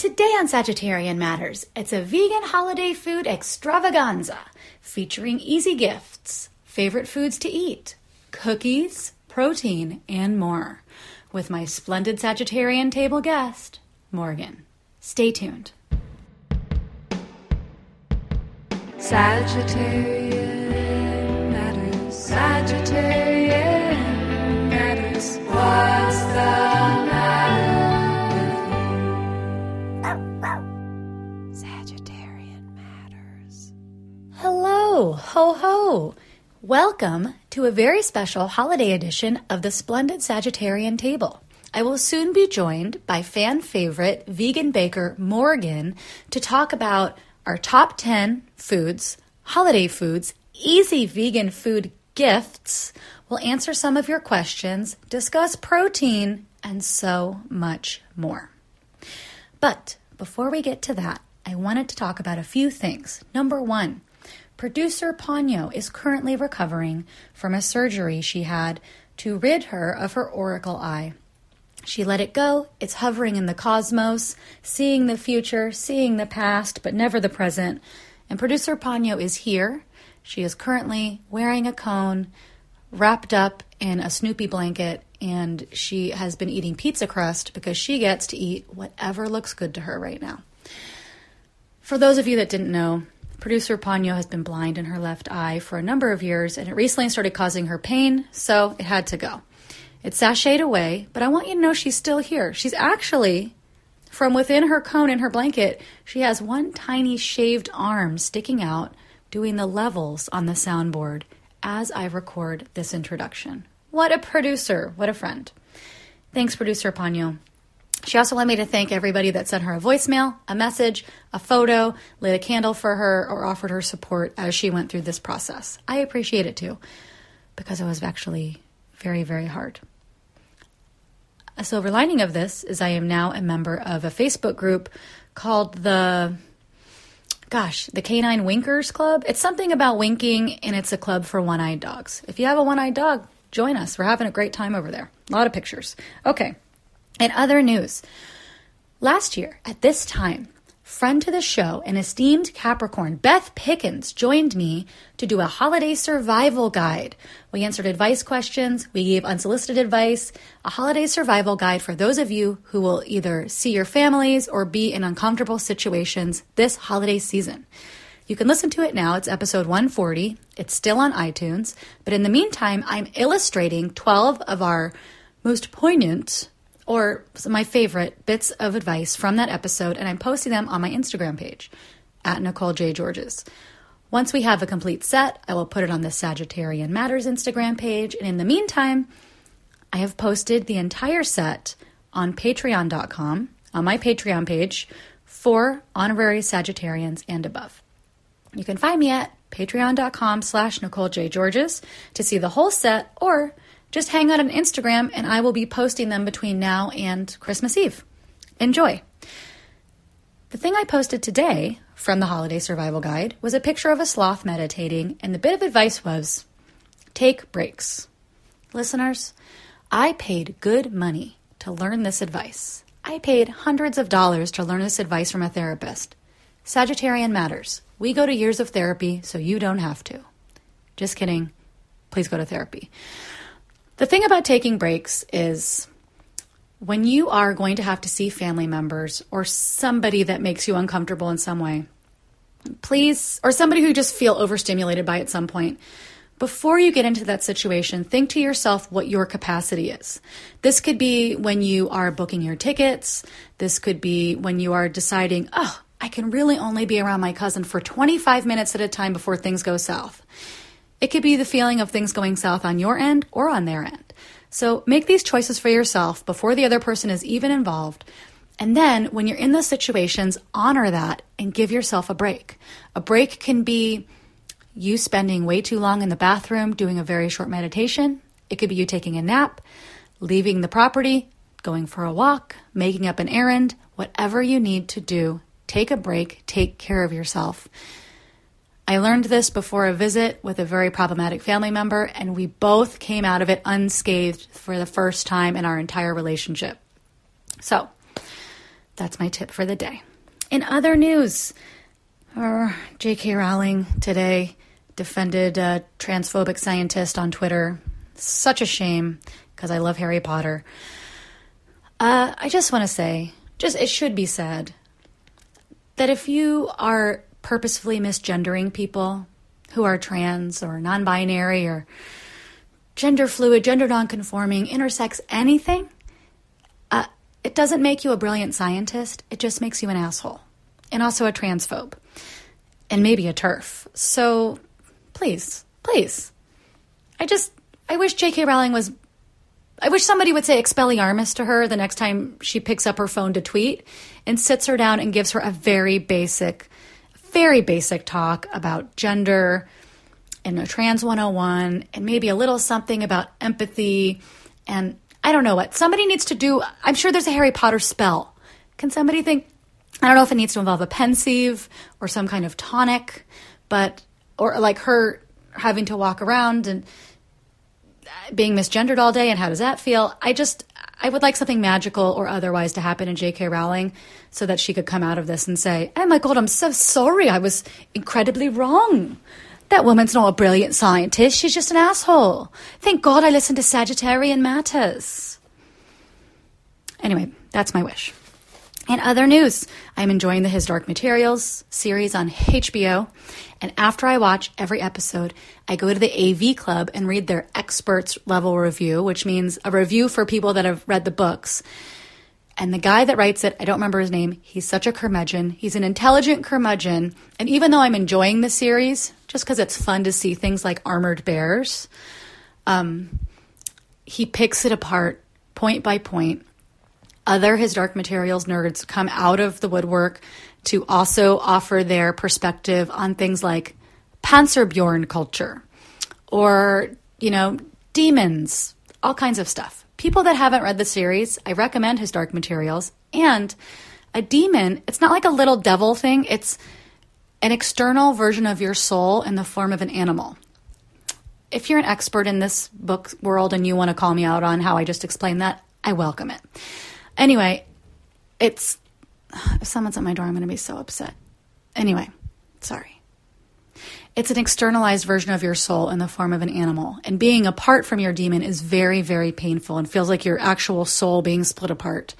Today on Sagittarian Matters, it's a vegan holiday food extravaganza featuring easy gifts, favorite foods to eat, cookies, protein, and more with my splendid Sagittarian table guest, Morgan. Stay tuned. Sagittarian matters. Sagittarian matters. What's the Ho ho! Welcome to a very special holiday edition of the Splendid Sagittarian Table. I will soon be joined by fan favorite vegan baker Morgan to talk about our top 10 foods, holiday foods, easy vegan food gifts. We'll answer some of your questions, discuss protein, and so much more. But before we get to that, I wanted to talk about a few things. Number one, producer Ponyo is currently recovering from a surgery she had to rid her of her oracle eye. She let it go. It's hovering in the cosmos, seeing the future, seeing the past, but never the present. And producer Ponyo is here. She is currently wearing a cone, wrapped up in a Snoopy blanket, and she has been eating pizza crust because she gets to eat whatever looks good to her right now. For those of you that didn't know, producer Ponyo has been blind in her left eye for a number of years, and it recently started causing her pain, so it had to go. It sashayed away, but I want you to know she's still here. She's actually, from within her cone in her blanket, she has one tiny shaved arm sticking out, doing the levels on the soundboard as I record this introduction. What a producer! What a friend. Thanks, producer Ponyo. She also wanted me to thank everybody that sent her a voicemail, a message, a photo, lit a candle for her, or offered her support as she went through this process. I appreciate it too, because it was actually very, very hard. A silver lining of this is I am now a member of a Facebook group called the gosh, the Canine Winkers Club. It's something about winking and it's a club for one-eyed dogs. If you have a one-eyed dog, join us. We're having a great time over there. A lot of pictures. Okay. In other news, last year at this time, friend to the show and esteemed Capricorn, Beth Pickens, joined me to do a holiday survival guide. We answered advice questions, we gave unsolicited advice, a holiday survival guide for those of you who will either see your families or be in uncomfortable situations this holiday season. You can listen to it now. It's episode 140. It's still on iTunes. But in the meantime, I'm illustrating 12 of our most poignant or my favorite bits of advice from that episode, and I'm posting them on my Instagram page at Nicole J. Georges. Once we have a complete set, I will put it on the Sagittarian Matters Instagram page. And in the meantime, I have posted the entire set on patreon.com, on my Patreon page, for honorary Sagittarians and above. You can find me at patreon.com slash Nicole J. Georges to see the whole set or just hang out on Instagram and I will be posting them between now and Christmas Eve. Enjoy. The thing I posted today from the Holiday Survival Guide was a picture of a sloth meditating, and the bit of advice was take breaks. Listeners, I paid good money to learn this advice. I paid hundreds of dollars to learn this advice from a therapist. Sagittarian matters. We go to years of therapy, so you don't have to. Just kidding. Please go to therapy. The thing about taking breaks is when you are going to have to see family members or somebody that makes you uncomfortable in some way, please, or somebody who just feel overstimulated by at some point, before you get into that situation, think to yourself what your capacity is. This could be when you are booking your tickets. This could be when you are deciding, oh, I can really only be around my cousin for 25 minutes at a time before things go south. It could be the feeling of things going south on your end or on their end. So make these choices for yourself before the other person is even involved. And then when you're in those situations, honor that and give yourself a break. A break can be you spending way too long in the bathroom doing a very short meditation. It could be you taking a nap, leaving the property, going for a walk, making up an errand, whatever you need to do. Take a break, take care of yourself. I learned this before a visit with a very problematic family member, and we both came out of it unscathed for the first time in our entire relationship. So, that's my tip for the day. In other news, our J.K. Rowling today defended a transphobic scientist on Twitter. Such a shame because I love Harry Potter. Uh, I just want to say, just it should be said that if you are purposefully misgendering people who are trans or non binary or gender fluid, gender nonconforming, intersex, anything, uh, it doesn't make you a brilliant scientist. It just makes you an asshole and also a transphobe and maybe a TERF. So please, please. I just, I wish J.K. Rowling was. I wish somebody would say Expelliarmus to her the next time she picks up her phone to tweet and sits her down and gives her a very basic, very basic talk about gender and a trans 101 and maybe a little something about empathy and I don't know what. Somebody needs to do, I'm sure there's a Harry Potter spell. Can somebody think, I don't know if it needs to involve a pensieve or some kind of tonic, but, or like her having to walk around and being misgendered all day and how does that feel? I just, I would like something magical or otherwise to happen in J.K. Rowling so that she could come out of this and say, oh my God, I'm so sorry. I was incredibly wrong. That woman's not a brilliant scientist. She's just an asshole. Thank God I listened to Sagittarian Matters. Anyway, that's my wish. In other news, I'm enjoying the His Dark Materials series on HBO. And after I watch every episode, I go to the AV Club and read their experts level review, which means a review for people that have read the books. And the guy that writes it, I don't remember his name, he's such a curmudgeon. He's an intelligent curmudgeon. And even though I'm enjoying the series, just because it's fun to see things like armored bears, um, he picks it apart point by point other His Dark Materials nerds come out of the woodwork to also offer their perspective on things like Panzerbjorn culture or, you know, dæmons, all kinds of stuff. People that haven't read the series, I recommend His Dark Materials. And a dæmon, it's not like a little devil thing, it's an external version of your soul in the form of an animal. If you're an expert in this book world and you want to call me out on how I just explained that, I welcome it. Anyway, it's if someone's at my door, I'm going to be so upset. Anyway, sorry. It's an externalized version of your soul in the form of an animal. And being apart from your dæmon is very, very painful and feels like your actual soul being split apart.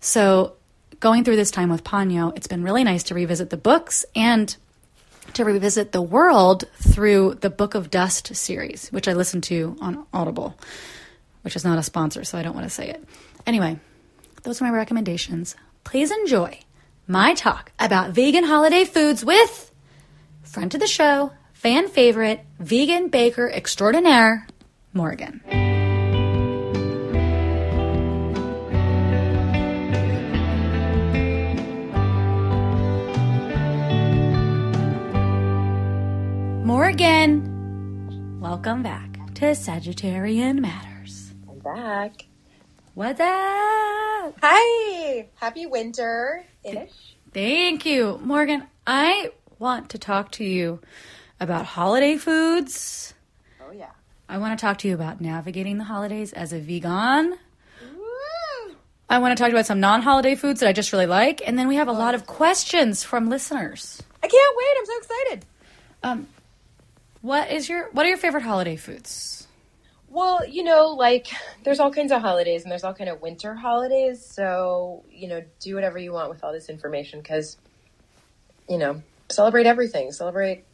So, going through this time with Ponyo, it's been really nice to revisit the books and to revisit the world through the Book of Dust series, which I listened to on Audible, which is not a sponsor, so I don't want to say it. Anyway, those are my recommendations. Please enjoy my talk about vegan holiday foods with friend of the show, fan favorite, vegan baker extraordinaire, Morgan. Morgan, welcome back to Sagittarian Matters. I'm back. What's up? Hi. Happy winter ish. Thank you, Morgan. I want to talk to you about holiday foods. Oh, yeah. I want to talk to you about navigating the holidays as a vegan. I want to talk about some non holiday foods that I just really like. And then we have a lot of questions from listeners. I can't wait. I'm so excited. Um, what is your what are your favorite holiday foods? Well, you know, like there's all kinds of holidays and there's all kind of winter holidays. So, you know, do whatever you want with all this information because, you know, celebrate everything. Celebrate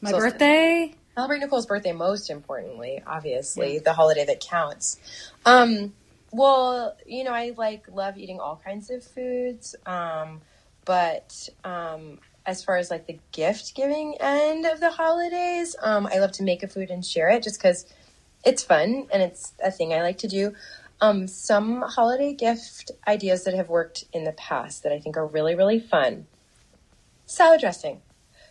My So- birthday? celebrate Nicole's birthday most importantly, obviously, the holiday that counts. Um, well, you know, I like love eating all kinds of foods. Um, but um, as far as like the gift giving end of the holidays, um, I love to make a food and share it just because it's fun and it's a thing I like to do. Um, some holiday gift ideas that have worked in the past that I think are really, really fun. Salad dressing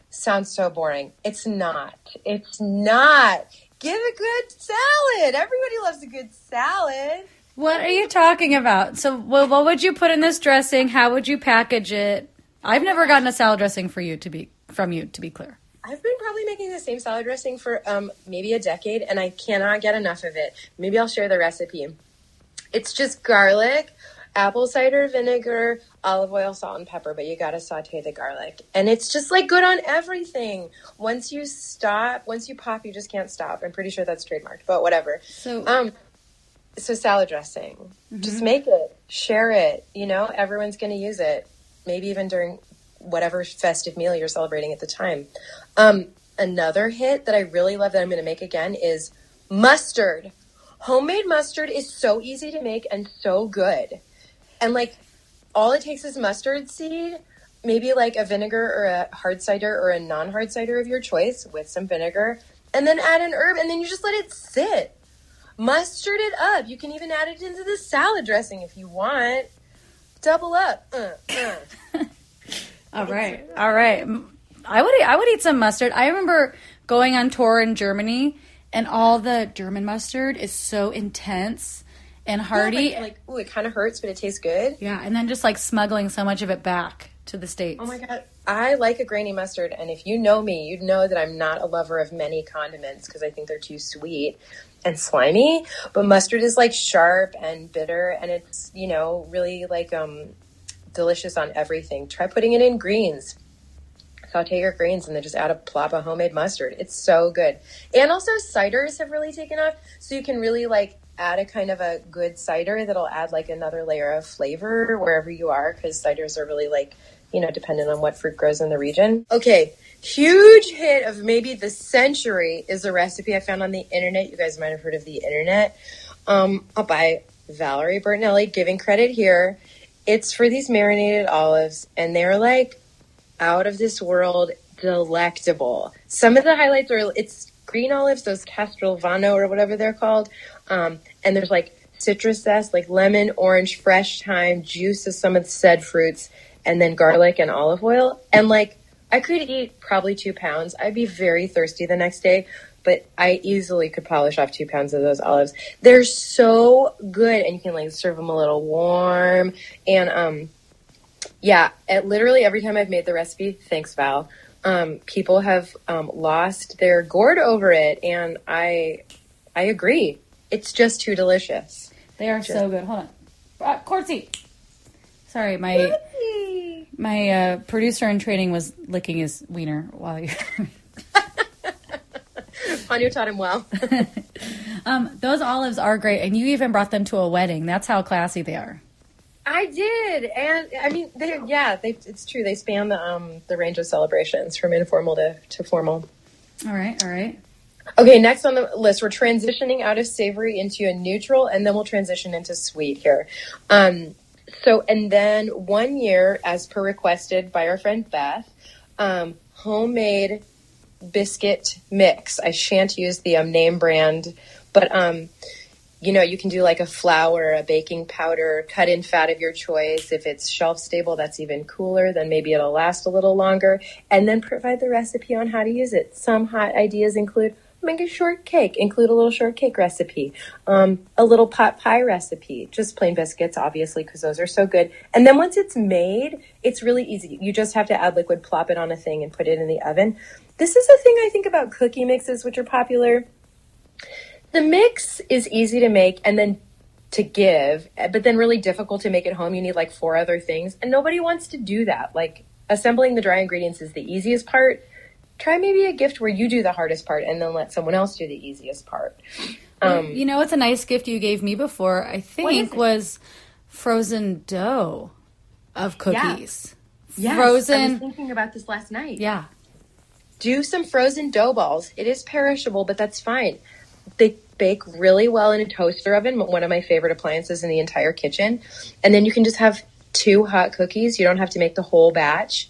sounds so boring. It's not. It's not. Give a good salad. Everybody loves a good salad. What are you talking about? So, well, what would you put in this dressing? How would you package it? I've never gotten a salad dressing for you to be from you to be clear. I've been probably making the same salad dressing for um, maybe a decade, and I cannot get enough of it. Maybe I'll share the recipe. It's just garlic, apple cider vinegar, olive oil, salt, and pepper, but you gotta saute the garlic. And it's just like good on everything. Once you stop, once you pop, you just can't stop. I'm pretty sure that's trademarked, but whatever. So Um, so salad dressing, just make it, share it. You know, everyone's going to use it. Maybe even during whatever festive meal you're celebrating at the time. Um, another hit that I really love that I'm going to make again is mustard. Homemade mustard is so easy to make and so good. And like, all it takes is mustard seed, maybe like a vinegar or a hard cider or a non hard cider of your choice with some vinegar, and then add an herb, and then you just let it sit mustard it up. You can even add it into the salad dressing if you want. Double up. Uh, uh. All right, all right. I would I would eat some mustard. I remember going on tour in Germany, and all the German mustard is so intense and hearty. Yeah, like, like ooh, it kind of hurts, but it tastes good. Yeah, and then just like smuggling so much of it back to the states. Oh my god, I like a grainy mustard, and if you know me, you'd know that I'm not a lover of many condiments because I think they're too sweet and slimy. But mustard is like sharp and bitter, and it's you know really like um delicious on everything. Try putting it in greens. Saute your greens and then just add a plop of homemade mustard. It's so good. And also ciders have really taken off, so you can really like add a kind of a good cider that'll add like another layer of flavor wherever you are because ciders are really like you know dependent on what fruit grows in the region. Okay, huge hit of maybe the century is a recipe I found on the internet. You guys might have heard of the internet um, by Valerie Bertinelli. Giving credit here. It's for these marinated olives, and they're like out of this world delectable. Some of the highlights are it's green olives, those Castelvano or whatever they're called, um, and there's like citrus zest, like lemon, orange, fresh thyme, juice of some of the said fruits, and then garlic and olive oil. And like I could eat probably two pounds. I'd be very thirsty the next day, but I easily could polish off two pounds of those olives. They're so good, and you can like serve them a little warm. And um, yeah, it, literally every time I've made the recipe, thanks Val, um, people have um, lost their gourd over it, and I I agree. It's just too delicious. They are so good. Hold on, uh, Corsi. Sorry, my my uh, producer in training was licking his wiener while you. Anya taught him well. um, those olives are great, and you even brought them to a wedding. That's how classy they are. I did, and I mean, they yeah, they, it's true. They span the um the range of celebrations from informal to, to formal. All right, all right. Okay, next on the list, we're transitioning out of savory into a neutral, and then we'll transition into sweet here. Um, so, and then one year, as per requested by our friend Beth, um, homemade biscuit mix. I shan't use the um, name brand, but um, you know, you can do like a flour, a baking powder, cut in fat of your choice. If it's shelf stable, that's even cooler. Then maybe it'll last a little longer. And then provide the recipe on how to use it. Some hot ideas include make a shortcake, include a little shortcake recipe, um, a little pot pie recipe, just plain biscuits, obviously, because those are so good. And then once it's made, it's really easy. You just have to add liquid, plop it on a thing, and put it in the oven. This is the thing I think about cookie mixes, which are popular the mix is easy to make and then to give, but then really difficult to make at home. You need like four other things, and nobody wants to do that. Like assembling the dry ingredients is the easiest part. Try maybe a gift where you do the hardest part and then let someone else do the easiest part. Um, you know, it's a nice gift you gave me before. I think was frozen dough of cookies. yes, I Frozen. was thinking about this last night. Yeah. do some frozen dough balls. It is perishable, but that's fine. They bake really well in a toaster oven, one of my favorite appliances in the entire kitchen. And then you can just have two hot cookies. You don't have to make the whole batch.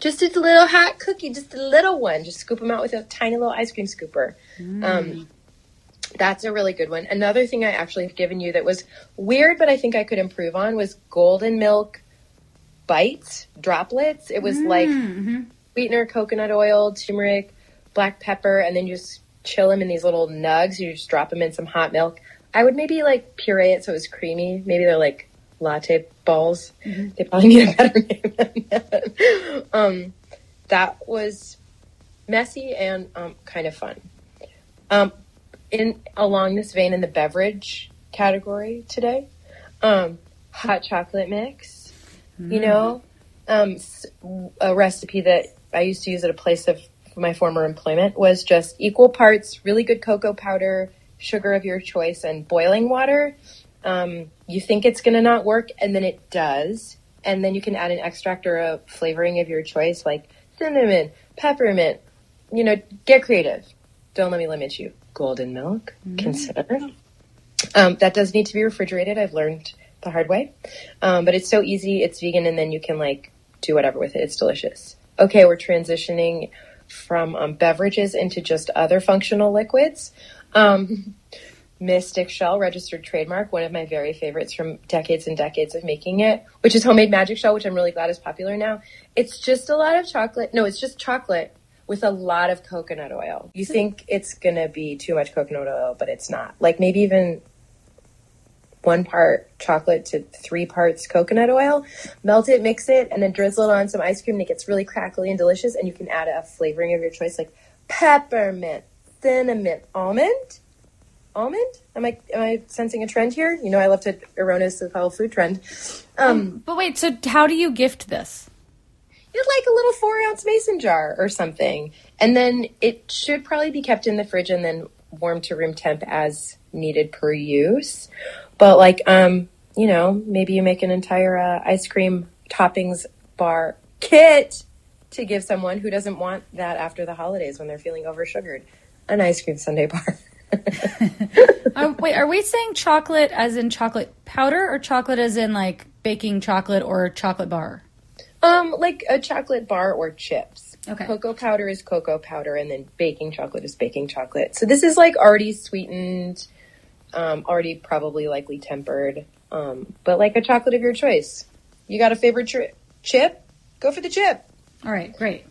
Just a little hot cookie, just a little one. Just scoop them out with a tiny little ice cream scooper. Mm. Um, that's a really good one. Another thing I actually have given you that was weird, but I think I could improve on was golden milk bites, droplets. It was like mm, mm-hmm. sweetener, coconut oil, turmeric, black pepper, and then just chill them in these little nugs. You just drop them in some hot milk. I would maybe like puree it so it was creamy. Maybe they're like latte balls. They probably need a better name than that. Um, that was messy and um, kind of fun. Um, in along this vein, in the beverage category today, um, hot chocolate mix. You know, um, a recipe that I used to use at a place of my former employment was just equal parts really good cocoa powder, sugar of your choice, and boiling water. Um, you think it's going to not work, and then it does. And then you can add an extract or a flavoring of your choice, like cinnamon, peppermint. You know, get creative. Don't let me limit you. Golden milk, consider. Um, that does need to be refrigerated. I've learned the hard way. Um, but it's so easy. It's vegan, and then you can like do whatever with it. It's delicious. Okay, we're transitioning from um, beverages into just other functional liquids. Um, Mystic Shell, registered trademark, one of my very favorites from decades and decades of making it, which is homemade magic shell, which I'm really glad is popular now. It's just a lot of chocolate. No, it's just chocolate with a lot of coconut oil. You think it's gonna be too much coconut oil, but it's not. Like maybe even one part chocolate to three parts coconut oil. Melt it, mix it, and then drizzle it on some ice cream. And it gets really crackly and delicious. And you can add a flavoring of your choice, like peppermint, cinnamon, almond. Almond? Am I am I sensing a trend here? You know, I love to erroneous the follow food trend. Um, But wait, so how do you gift this? You'd like a little four ounce mason jar or something. And then it should probably be kept in the fridge and then warm to room temp as needed per use. But like, um, you know, maybe you make an entire uh, ice cream toppings bar kit to give someone who doesn't want that after the holidays when they're feeling oversugared. An ice cream sundae bar. Uh, wait, are we saying chocolate as in chocolate powder or chocolate as in like baking chocolate or chocolate bar? Um, like a chocolate bar or chips. Okay. Cocoa powder is cocoa powder, and then baking chocolate is baking chocolate. So this is like already sweetened, um, already probably likely tempered, um, but like a chocolate of your choice. You got a favorite tri- chip? Go for the chip. All right, great.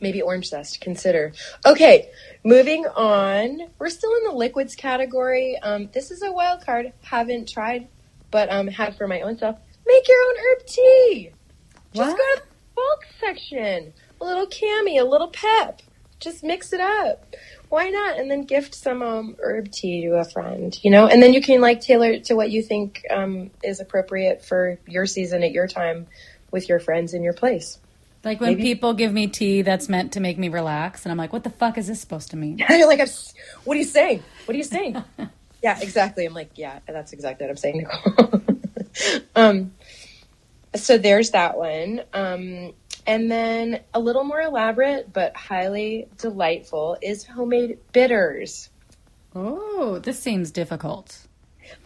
Maybe orange zest. Consider. Okay, moving on. We're still in the liquids category. Um, this is a wild card. Haven't tried, but um, had for my own self. Make your own herb tea. Just What? go to the bulk section. A little cami, a little pep. Just mix it up. Why not? And then gift some um, herb tea to a friend, you know? And then you can like tailor it to what you think um, is appropriate for your season at your time with your friends in your place. Like when Maybe- people give me tea that's meant to make me relax, and I'm like, what the fuck is this supposed to mean? And you're like, what are you saying? What are you saying? yeah, exactly. I'm like, yeah, that's exactly what I'm saying, Nicole. um, so there's that one. Um, and then a little more elaborate but highly delightful is homemade bitters. Oh, this seems difficult.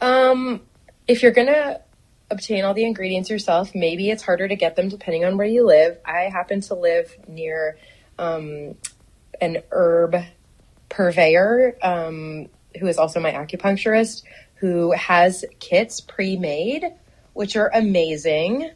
Um, if you're gonna obtain all the ingredients yourself, maybe it's harder to get them depending on where you live. I happen to live near um, an herb purveyor um, who is also my acupuncturist, who has kits pre-made, which are amazing.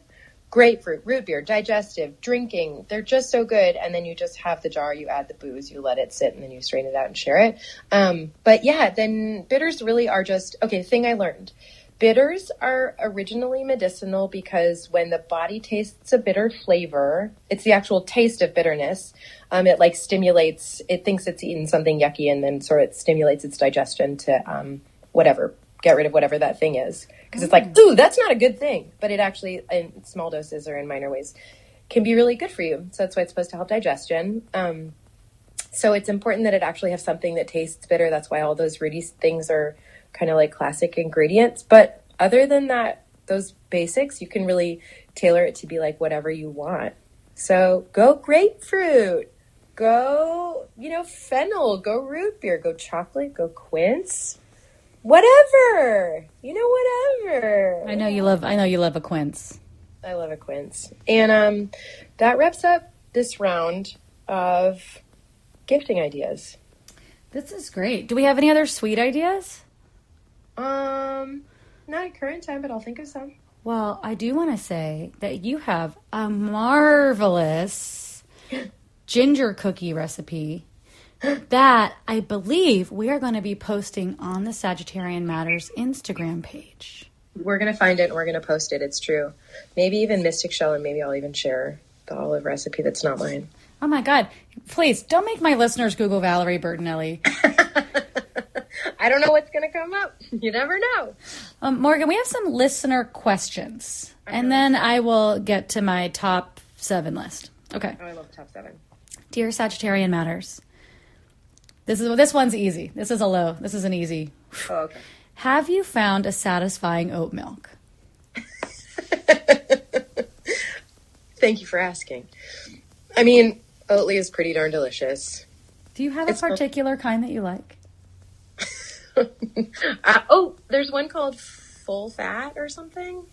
Grapefruit, root beer, digestive, drinking. They're just so good. And then you just have the jar, you add the booze, you let it sit, and then you strain it out and share it. Um, but yeah, then bitters really are just okay. Thing I learned bitters are originally medicinal because when the body tastes a bitter flavor, it's the actual taste of bitterness. Um, it like stimulates, it thinks it's eaten something yucky and then sort of stimulates its digestion to um, whatever, get rid of whatever that thing is. Because it's like, ooh, that's not a good thing. But it actually, in small doses or in minor ways, can be really good for you. So that's why it's supposed to help digestion. Um, so it's important that it actually have something that tastes bitter. That's why all those rooty things are kind of like classic ingredients. But other than that, those basics, you can really tailor it to be like whatever you want. So go grapefruit, go, you know, fennel, go root beer, go chocolate, go quince, whatever, you know, whatever. I know you love. I know you love a quince. I love a quince. And um, that wraps up this round of gifting ideas. This is great. Do we have any other sweet ideas? Um, not at current time, but I'll think of some. Well, I do want to say that you have a marvelous ginger cookie recipe that I believe we are going to be posting on the Sagittarian Matters Instagram page. We're gonna find it and we're gonna post it. It's true. Maybe even Mystic Shell, and maybe I'll even share the olive recipe that's not mine. Oh my God. Please don't make my listeners Google Valerie Bertinelli. I don't know what's going to come up. You never know. Um, Morgan, we have some listener questions, and then I will get to my top seven list. Okay. Oh, I love top seven. Dear Sagittarian Matters. This is this one's easy. This is a low. This is an easy. Oh, okay. Have you found a satisfying oat milk? Thank you for asking. I mean, Oatly is pretty darn delicious. Do you have It's a fun. particular kind that you like? Uh, oh, there's one called Full Fat or something,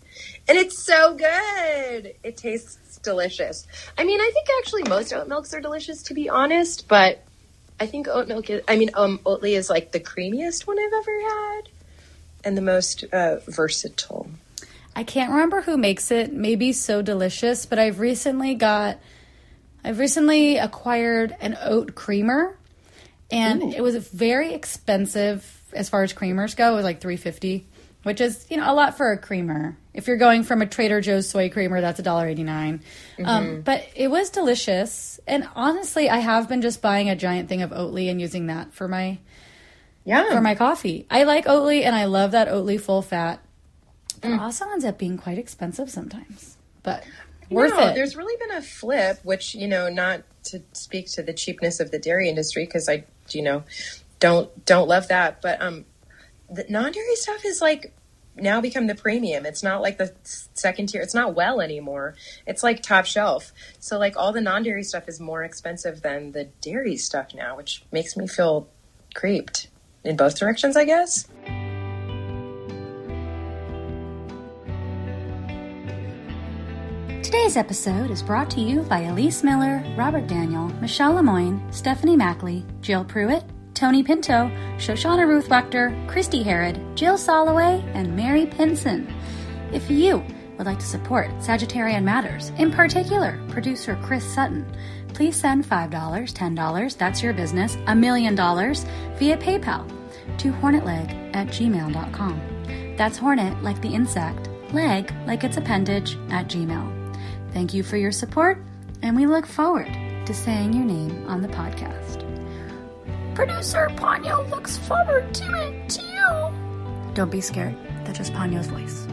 and it's so good. It tastes delicious. I mean, I think actually most oat milks are delicious, to be honest. But I think oat milk is. I mean, um, Oatly is like the creamiest one I've ever had, and the most uh, versatile. I can't remember who makes it. Maybe so delicious, but I've recently got I've recently acquired an oat creamer and it was very expensive as far as creamers go. It was like 350, which is, you know, a lot for a creamer. If you're going from a Trader Joe's soy creamer, that's $1.89. Um, but it was delicious. And honestly, I have been just buying a giant thing of Oatly and using that for my Yeah, for my coffee. I like Oatly and I love that Oatly full fat. But it also ends up being quite expensive sometimes. But worth No, it. There's really been a flip, which you know, not to speak to the cheapness of the dairy industry, because I, you know, don't don't love that. But um, the non-dairy stuff is like now become the premium. It's not like the second tier. It's not well anymore. It's like top shelf. So like all the non-dairy stuff is more expensive than the dairy stuff now, which makes me feel creeped in both directions, I guess. Today's episode is brought to you by Elise Miller, Robert Daniel, Michelle Lemoyne, Stephanie Mackley, Jill Pruitt, Tony Pinto, Shoshana Ruth Wechter, Christy Harrod, Jill Soloway, and Mary Pinson. If you would like to support Sagittarian Matters, in particular producer Chris Sutton, please send $5, $10, that's your business, a million dollars via PayPal to hornetleg at gmail.com. That's hornet like the insect, leg like its appendage at gmail. Thank you for your support, and we look forward to saying your name on the podcast. Producer Ponyo looks forward to it too. Don't be scared. That's just Ponyo's voice.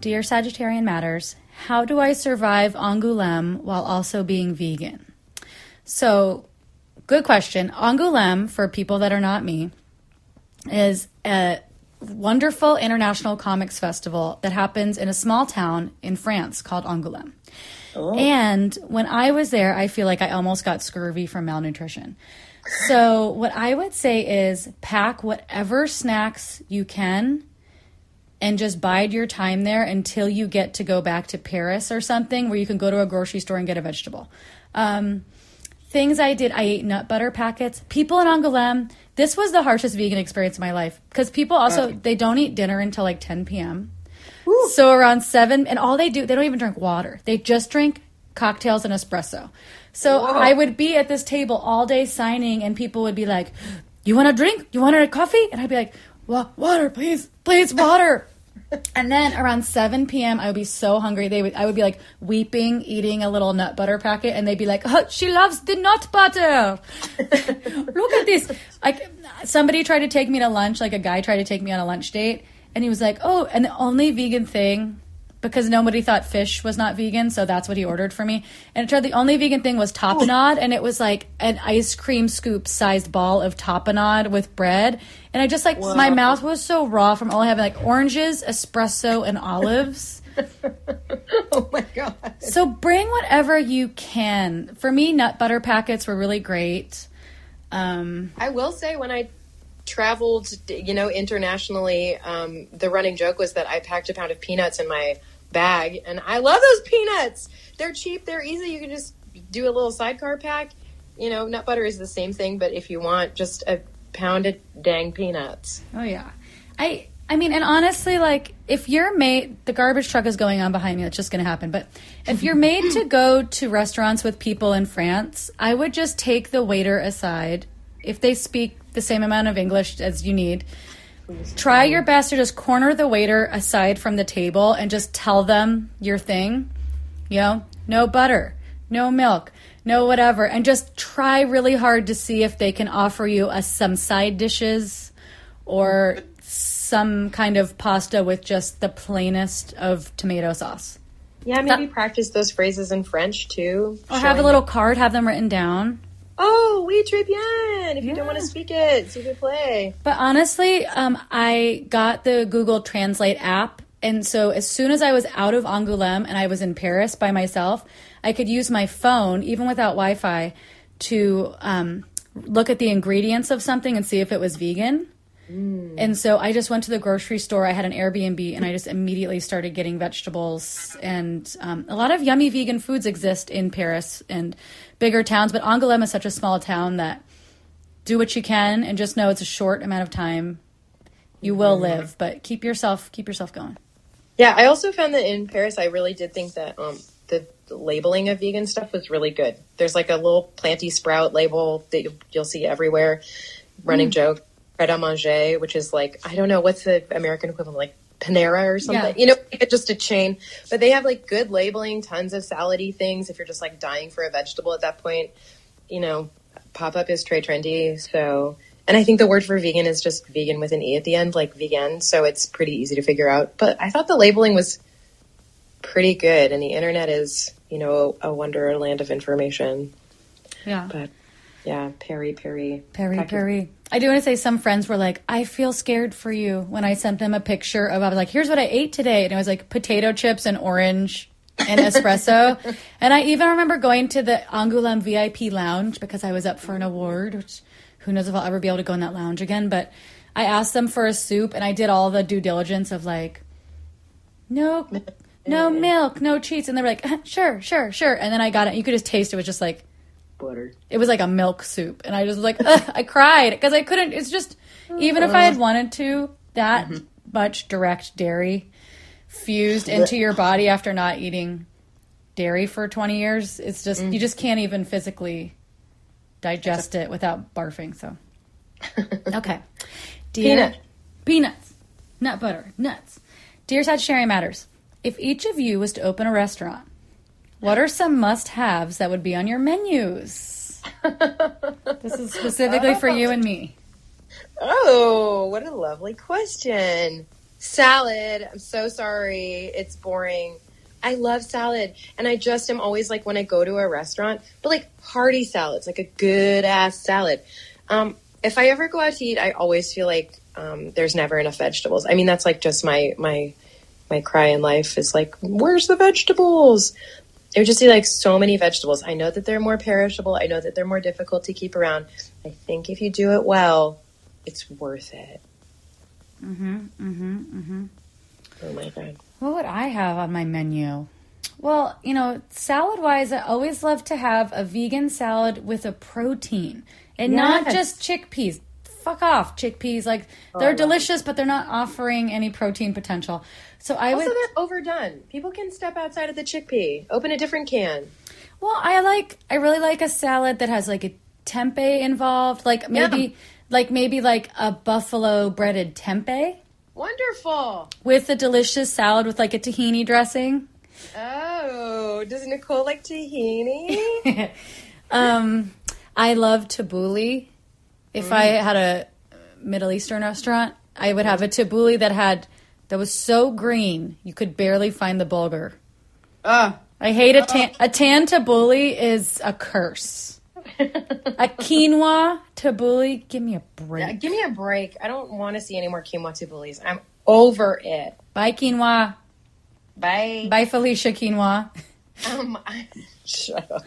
Dear Sagittarian Matters, how do I survive Angoulême while also being vegan? So, good question. Angoulême, for people that are not me, is a wonderful international comics festival that happens in a small town in France called Angoulême. And when I was there, I feel like I almost got scurvy from malnutrition. So, what I would say is pack whatever snacks you can and just bide your time there until you get to go back to Paris or something where you can go to a grocery store and get a vegetable. Um, things I did, I ate nut butter packets. People in Angoulême, this was the harshest vegan experience of my life because people also they don't eat dinner until like 10 p.m. So around seven, and all they do, they don't even drink water. They just drink cocktails and espresso. So I would be at this table all day signing, and people would be like, "You want a drink? You want a coffee?" And I'd be like, "Wa- "Water, please, please, water." and then around 7 p.m., I would be so hungry. They would, I would be like weeping, eating a little nut butter packet, and they'd be like, "Oh, she loves the nut butter." Look at this. Like somebody tried to take me to lunch, like a guy tried to take me on a lunch date, and he was like, "Oh, and the only vegan thing." Because nobody thought fish was not vegan, so that's what he ordered for me. And it turned the only vegan thing was tapenade, and it was like an ice cream scoop sized ball of tapenade with bread. And I just like my mouth was so raw from only having like oranges, espresso, and olives. Oh my god. So bring whatever you can. For me, nut butter packets were really great. Um, I will say when I traveled, you know, internationally, um, the running joke was that I packed a pound of peanuts in my bag, and I love those peanuts. They're cheap, they're easy. You can just do a little sidecar pack. You know, nut butter is the same thing, but if you want just a pound of dang peanuts, oh yeah, I I mean, and honestly, like if you're made, the garbage truck is going on behind me. That's just going to happen. But if you're made to go to restaurants with people in France, I would just take the waiter aside if they speak the same amount of English as you need. Try your best to just corner the waiter aside from the table and just tell them your thing. You know, no butter, no milk, no whatever, and just try really hard to see if they can offer you a, some side dishes or some kind of pasta with just the plainest of tomato sauce. Yeah, maybe practice those phrases in French too. Or have a little card, have them written down. Oh, oui, très bien. If you Yeah. don't want to speak it, s'il vous plaît. But honestly, um, I got the Google Translate app. And so as soon as I was out of Angoulême and I was in Paris by myself, I could use my phone, even without Wi Fi, to um, look at the ingredients of something and see if it was vegan. And so I just went to the grocery store. I had an Airbnb and I just immediately started getting vegetables. And um, a lot of yummy vegan foods exist in Paris and bigger towns. But Angoulême is such a small town that do what you can and just know it's a short amount of time. You will live, but keep yourself keep yourself going. Yeah, I also found that in Paris, I really did think that um, the labeling of vegan stuff was really good. There's like a little planty sprout label that you'll, you'll see everywhere. Running joke, Pret a manger, which is like I don't know what's the American equivalent, like Panera or something. Yeah. You know, just a chain. But they have like good labeling, tons of salady things. If you're just like dying for a vegetable at that point, you know, pop up is très trendy. So, and I think the word for vegan is just vegan with an e at the end, like vegan. So it's pretty easy to figure out. But I thought the labeling was pretty good, and the internet is, you know, a, a wonderland of information. Yeah. But yeah, Perry, Perry, Perry, practice- Perry. I do want to say some friends were like, I feel scared for you when I sent them a picture of, I was like, here's what I ate today. And it was like potato chips and orange and espresso. and I even remember going to the Angoulême VIP lounge because I was up for an award, which who knows if I'll ever be able to go in that lounge again. But I asked them for a soup and I did all the due diligence of like, no, no milk, no cheese. And they were like, sure, sure, sure. And then I got it. You could just taste it was just like, butter. it was like a milk soup and i just was like Ugh, i cried because i couldn't it's just oh, even if i had wanted to that mm-hmm. much direct dairy fused into your body after not eating dairy for 20 years it's just you mm. just can't even physically digest it without barfing so. Okay. Dear Peanut. peanuts. Nut butter. Nuts. Dear Sagittarian matters if each of you was to open a restaurant what are some must-haves that would be on your menus? this is specifically for you and me. Oh, what a lovely question. Salad. I'm so sorry. It's boring. I love salad. And I just am always like when I go to a restaurant, but like hearty salads, like a good ass salad. Um, if I ever go out to eat, I always feel like um, there's never enough vegetables. I mean, that's like just my my my cry in life is like, where's the vegetables? I would just see like so many vegetables. I know that they're more perishable. I know that they're more difficult to keep around. I think if you do it well, it's worth it. Mm-hmm, mm-hmm, mm-hmm. Oh my god. What would I have on my menu? Well, you know, salad wise, I always love to have a vegan salad with a protein and not just chickpeas. Fuck off, chickpeas. Like, they're I love delicious, but they're not offering any protein potential. So I Also, would. they're overdone. People can step outside of the chickpea. Open a different can. Well, I like I really like a salad that has like a tempeh involved, like maybe Yum. like maybe like a buffalo breaded tempeh Wonderful. with a delicious salad with like a tahini dressing. Oh, does Nicole like tahini? um, I love tabbouleh. If I Mm. had a Middle Eastern restaurant, I would have a tabbouleh that had that was so green you could barely find the bulgur. Ah, I hate a tan. A tan tabbouleh is a curse. a quinoa tabbouleh, give me a break. yeah, give me a break. I don't want to see any more quinoa tabboulehs. I'm over it. Bye quinoa. Bye. Bye Felicia quinoa. Um, I, shut up.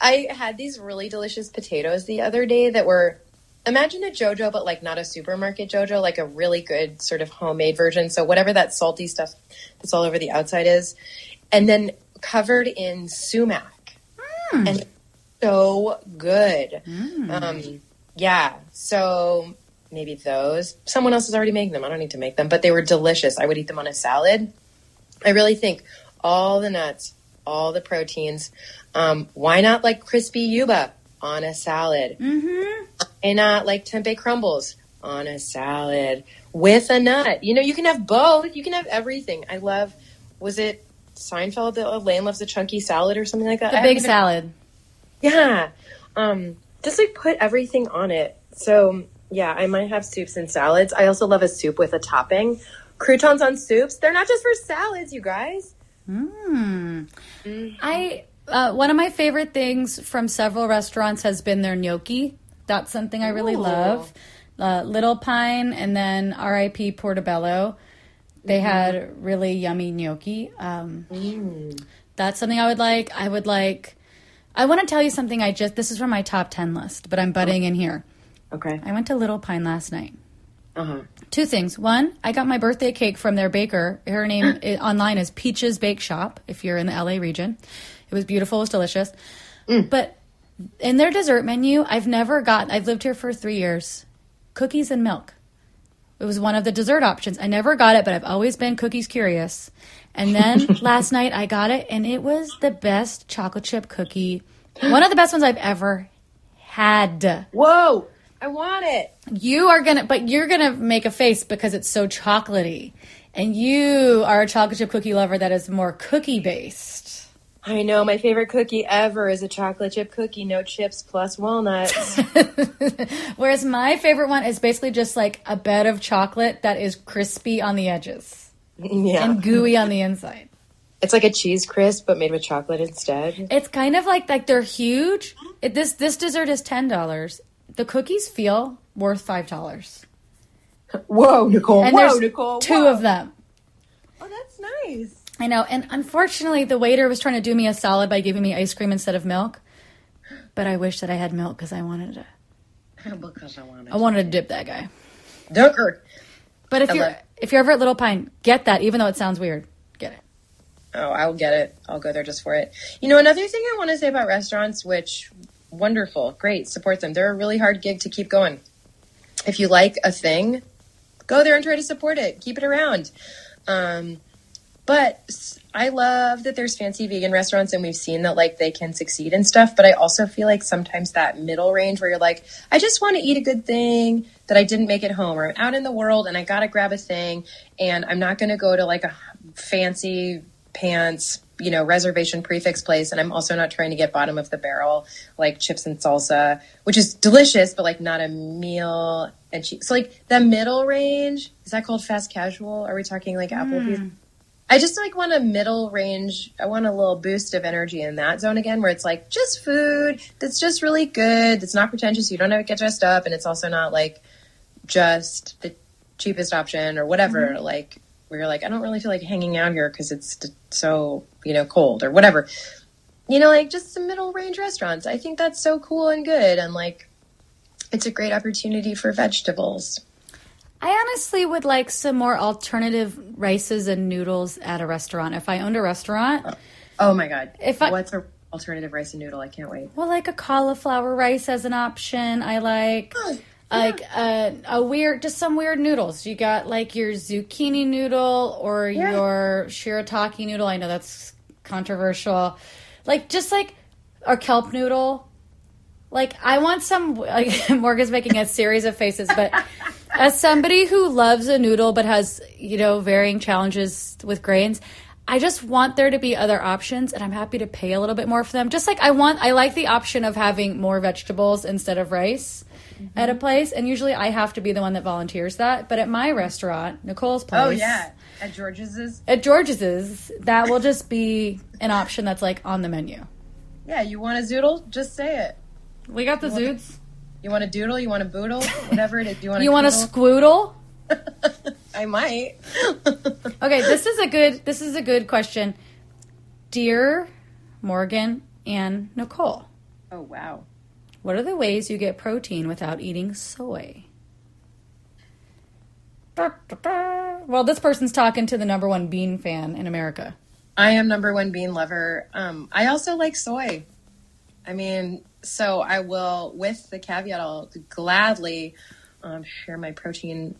I had these really delicious potatoes the other day that were imagine a JoJo, but like not a supermarket JoJo, like a really good sort of homemade version. So whatever that salty stuff that's all over the outside is, and then covered in sumac, and so good. Um, yeah. So maybe those. Someone else is already making them. I don't need to make them, but they were delicious. I would eat them on a salad. I really think all the nuts, all the proteins. Um, why not like crispy yuba on a salad? Mm-hmm. Why not like tempeh crumbles on a salad with a nut? You know, you can have both. You can have everything. I love. Was it Seinfeld that Elaine loves a chunky salad or something like that. The I big even- salad. Yeah. Um, just like put everything on it. So yeah, I might have soups and salads. I also love a soup with a topping. Croutons on soups. They're not just for salads, you guys. Mmm. I uh, one of my favorite things from several restaurants has been their gnocchi. That's something I really Ooh. love. Uh, Little Pine and then R.I.P. Portobello. They had really yummy gnocchi. Um, That's something I would like. I would like. I want to tell you something. I just this is from my top ten list, but I'm butting in here. Okay. I went to Little Pine last night. Uh huh. Two things. One, I got my birthday cake from their baker. Her name online is Peaches Bake Shop. If you're in the LA region, it was beautiful. It was delicious. Mm. But in their dessert menu, I've never got. I've lived here for three years. Cookies and milk. It was one of the dessert options. I never got it, but I've always been cookies curious. And then last night I got it, and it was the best chocolate chip cookie. One of the best ones I've ever had. Whoa! I want it. You are gonna, but you're gonna make a face because it's so chocolatey, and you are a chocolate chip cookie lover that is more cookie based. I know my favorite cookie ever is a chocolate chip cookie, no chips plus walnuts. Whereas my favorite one is basically just like a bed of chocolate that is crispy on the edges yeah. and gooey on the inside. It's like a cheese crisp but made with chocolate instead. It's kind of like like they're huge. It, this this dessert is ten dollars. The cookies feel worth five dollars, Whoa, Nicole. and whoa, Nicole. two whoa. of them. Oh, that's nice. I know, and unfortunately, the waiter was trying to do me a solid by giving me ice cream instead of milk. But I wish that I had milk because I wanted to. because I want I wanted to dip that guy. Dunker. But if you're if you're ever at Little Pine, get that. Even though it sounds weird, get it. Oh, I'll get it. I'll go there just for it. You know, another thing I want to say about restaurants, which wonderful, great, support them. They're a really hard gig to keep going. If you like a thing, go there and try to support it. Keep it around. Um, but I love that there's fancy vegan restaurants and we've seen that like they can succeed and stuff. But I also feel like sometimes that middle range where you're like, I just want to eat a good thing that I didn't make at home or I'm out in the world and I got to grab a thing and I'm not going to go to like a fancy pants, you know, reservation prix fixe place. And I'm also not trying to get bottom of the barrel like chips and salsa, which is delicious, but like not a meal and cheap. So like the middle range, is that called fast casual? Are we talking like Applebee's? Hmm. I just like want a middle range. I want a little boost of energy in that zone again, where it's like just food that's just really good. It's not pretentious. You don't have to get dressed up, and it's also not like just the cheapest option or whatever. Mm-hmm. Like where you're like, I don't really feel like hanging out here because it's so you know cold or whatever. You know, like just some middle range restaurants. I think that's so cool and good, and like it's a great opportunity for vegetables. I honestly would like some more alternative rices and noodles at a restaurant. If I owned a restaurant, uh, Oh my god! If I- what's a alternative rice and noodle? I can't wait. well, like a cauliflower rice as an option. I like like a, a weird, just some weird noodles. You got like your zucchini noodle or Yeah. your shirataki noodle. I know that's controversial. Like just like or kelp noodle. Like I want some. Like Morgan's making a series of faces, but as somebody who loves a noodle but has you know varying challenges with grains. I just want there to be other options, and I'm happy to pay a little bit more for them. Just like I want, I like the option of having more vegetables instead of rice mm-hmm. at a place, and usually I have to be the one that volunteers that. But at my restaurant, Nicole's oh, place, Oh yeah, at George's at George's, that will just be an option that's like on the menu. yeah. You want a zoodle? Just say it. We got the zoots. You want a doodle? You want a boodle? Whatever it is. You want a You want a squoodle? I might. Okay, this is a good this is a good question. Dear Morgan and Nicole, oh wow. what are the ways you get protein without eating soy? Well, this person's talking to the number one bean fan in America. I am number one bean lover. Um, I also like soy. I mean, so I will, with the caveat, I'll gladly um, share my protein,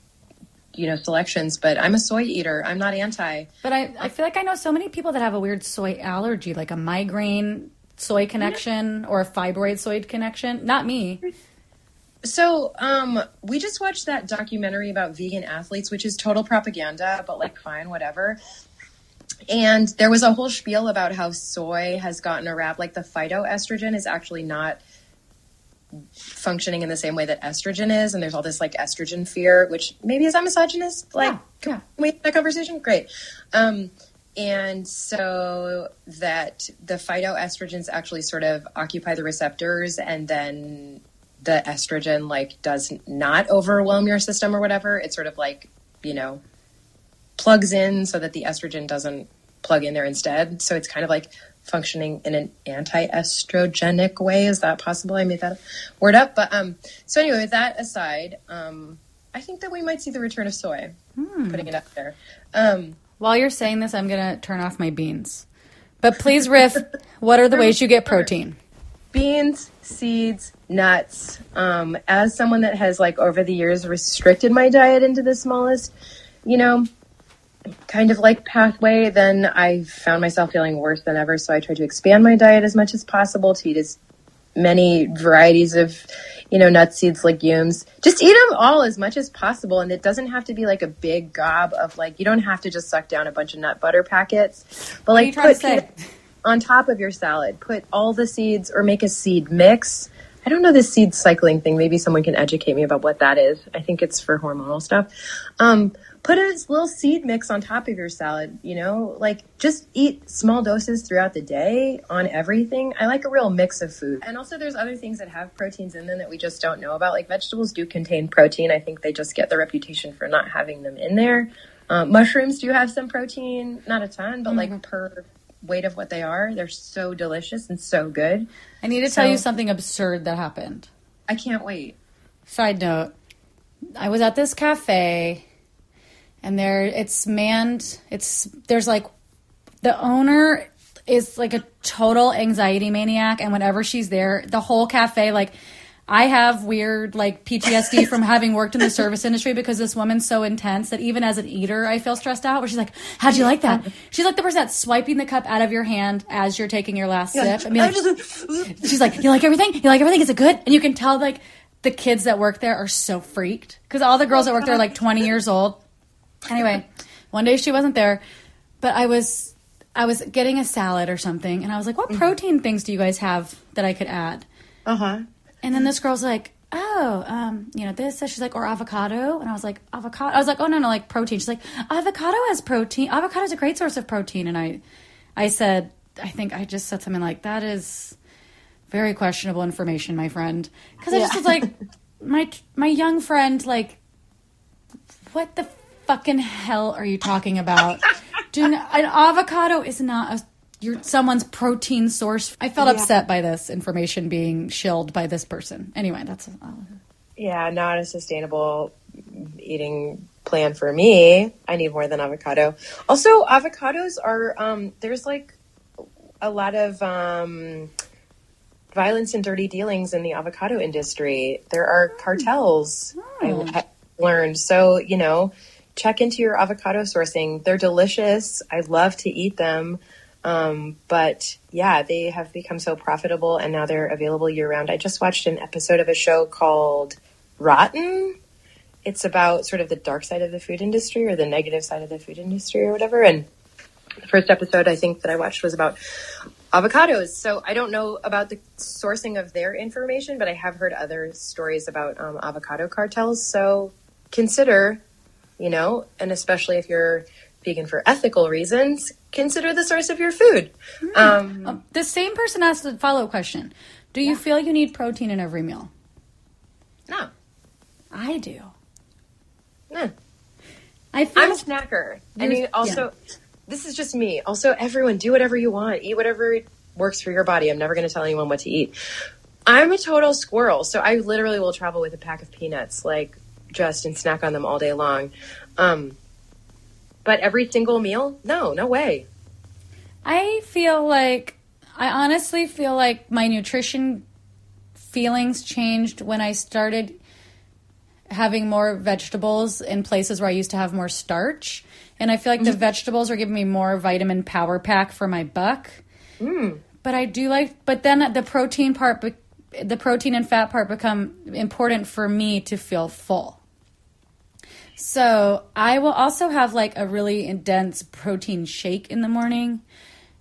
you know, selections. But I'm a soy eater. I'm not anti. But I, I feel like I know so many people that have a weird soy allergy, like a migraine soy connection or a fibroid soy connection. Not me. So, um, we just watched that documentary about vegan athletes, which is total propaganda, but like, fine, whatever. And there was a whole spiel about how soy has gotten a rap. Like the phytoestrogen is actually not functioning in the same way that estrogen is, and there's all this like estrogen fear, which maybe is a misogynist. Like, Yeah, yeah. can we have that conversation? Great. Um, and so that the phytoestrogens actually sort of occupy the receptors, and then the estrogen like does not overwhelm your system or whatever. It's sort of like you know plugs in so that the estrogen doesn't plug in there instead. So it's kind of like functioning in an anti-estrogenic way. Is that possible? I made that word up. But um, so anyway, with that aside, um, I think that we might see the return of soy. Putting it up there. Um, While you're saying this, I'm going to turn off my beans. But please riff, what are the ways you get protein? beans, seeds, nuts. Um, as someone that has like over the years restricted my diet into the smallest, you know, kind of like pathway, then I found myself feeling worse than ever. So I tried to expand my diet as much as possible to eat as many varieties of, you know, nuts, seeds, legumes. Just eat them all as much as possible. And it doesn't have to be like a big gob of like, you don't have to just suck down a bunch of nut butter packets. But like, put on top of your salad. Put all the seeds or make a seed mix. I don't know the seed cycling thing. Maybe someone can educate me about what that is. I think it's for hormonal stuff. Um, put a little seed mix on top of your salad, you know, like just eat small doses throughout the day on everything. I like a real mix of food. And also there's other things that have proteins in them that we just don't know about. Like vegetables do contain protein. I think they just get the reputation for not having them in there. Um, mushrooms do have some protein, not a ton, but like per weight of what they are, they're so delicious and so good. I need to tell you something absurd that happened. I can't wait. Side note, I was at this cafe and there it's manned it's there's like the owner is like a total anxiety maniac and whenever she's there the whole cafe like I have weird like PTSD from having worked in the service industry because this woman's so intense that even as an eater I feel stressed out where she's like how'd you like that she's like the person that's swiping the cup out of your hand as you're taking your last sip I mean like, she's like, "You like everything? You like everything? Is it good?" And you can tell like the kids that work there are so freaked because all the girls that work there are like 20 years old. Anyway, one day she wasn't there, but I was I was getting a salad or something, and I was like, "What protein things do you guys have that I could add?" Uh huh. And then this girl's like, "Oh, um, you know this." So she's like, "Or avocado," and I was like, "Avocado." I was like, "Oh no, no, like protein." She's like, "Avocado has protein. Avocado is a great source of protein." And I, I said, I think I just said something like, "That is very questionable information, my friend," because I just was like, my my young friend, like, what the fucking hell are you talking about? Do an avocado is not a your someone's protein source. I felt upset by this information being shilled by this person. Anyway, that's uh, Yeah, not a sustainable eating plan for me. I need more than avocado. Also, avocados are um there's like a lot of um violence and dirty dealings in the avocado industry. There are cartels. I I learned. So, you know, check into your avocado sourcing. They're delicious. I love to eat them. Um, but yeah, they have become so profitable and now they're available year round. I just watched an episode of a show called Rotten. It's about sort of the dark side of the food industry or the negative side of the food industry or whatever. And the first episode I think that I watched was about avocados. So I don't know about the sourcing of their information, but I have heard other stories about um, avocado cartels. So consider, you know, and especially if you're vegan for ethical reasons, consider the source of your food. Um, the same person asked the follow up question. Do you feel you need protein in every meal? no, I do. no. I feel I'm a snacker. And You're- you also, this is just me. Also, everyone, do whatever you want. Eat whatever works for your body. I'm never going to tell anyone what to eat. I'm a total squirrel. So I literally will travel with a pack of peanuts, like just and snack on them all day long. Um, but every single meal? No, no way. I feel like I honestly feel like my nutrition feelings changed when I started having more vegetables in places where I used to have more starch. And I feel like the vegetables are giving me more vitamin power pack for my buck. But I do like, but then the protein part, the protein and fat part become important for me to feel full. So I will also have like a really dense protein shake in the morning,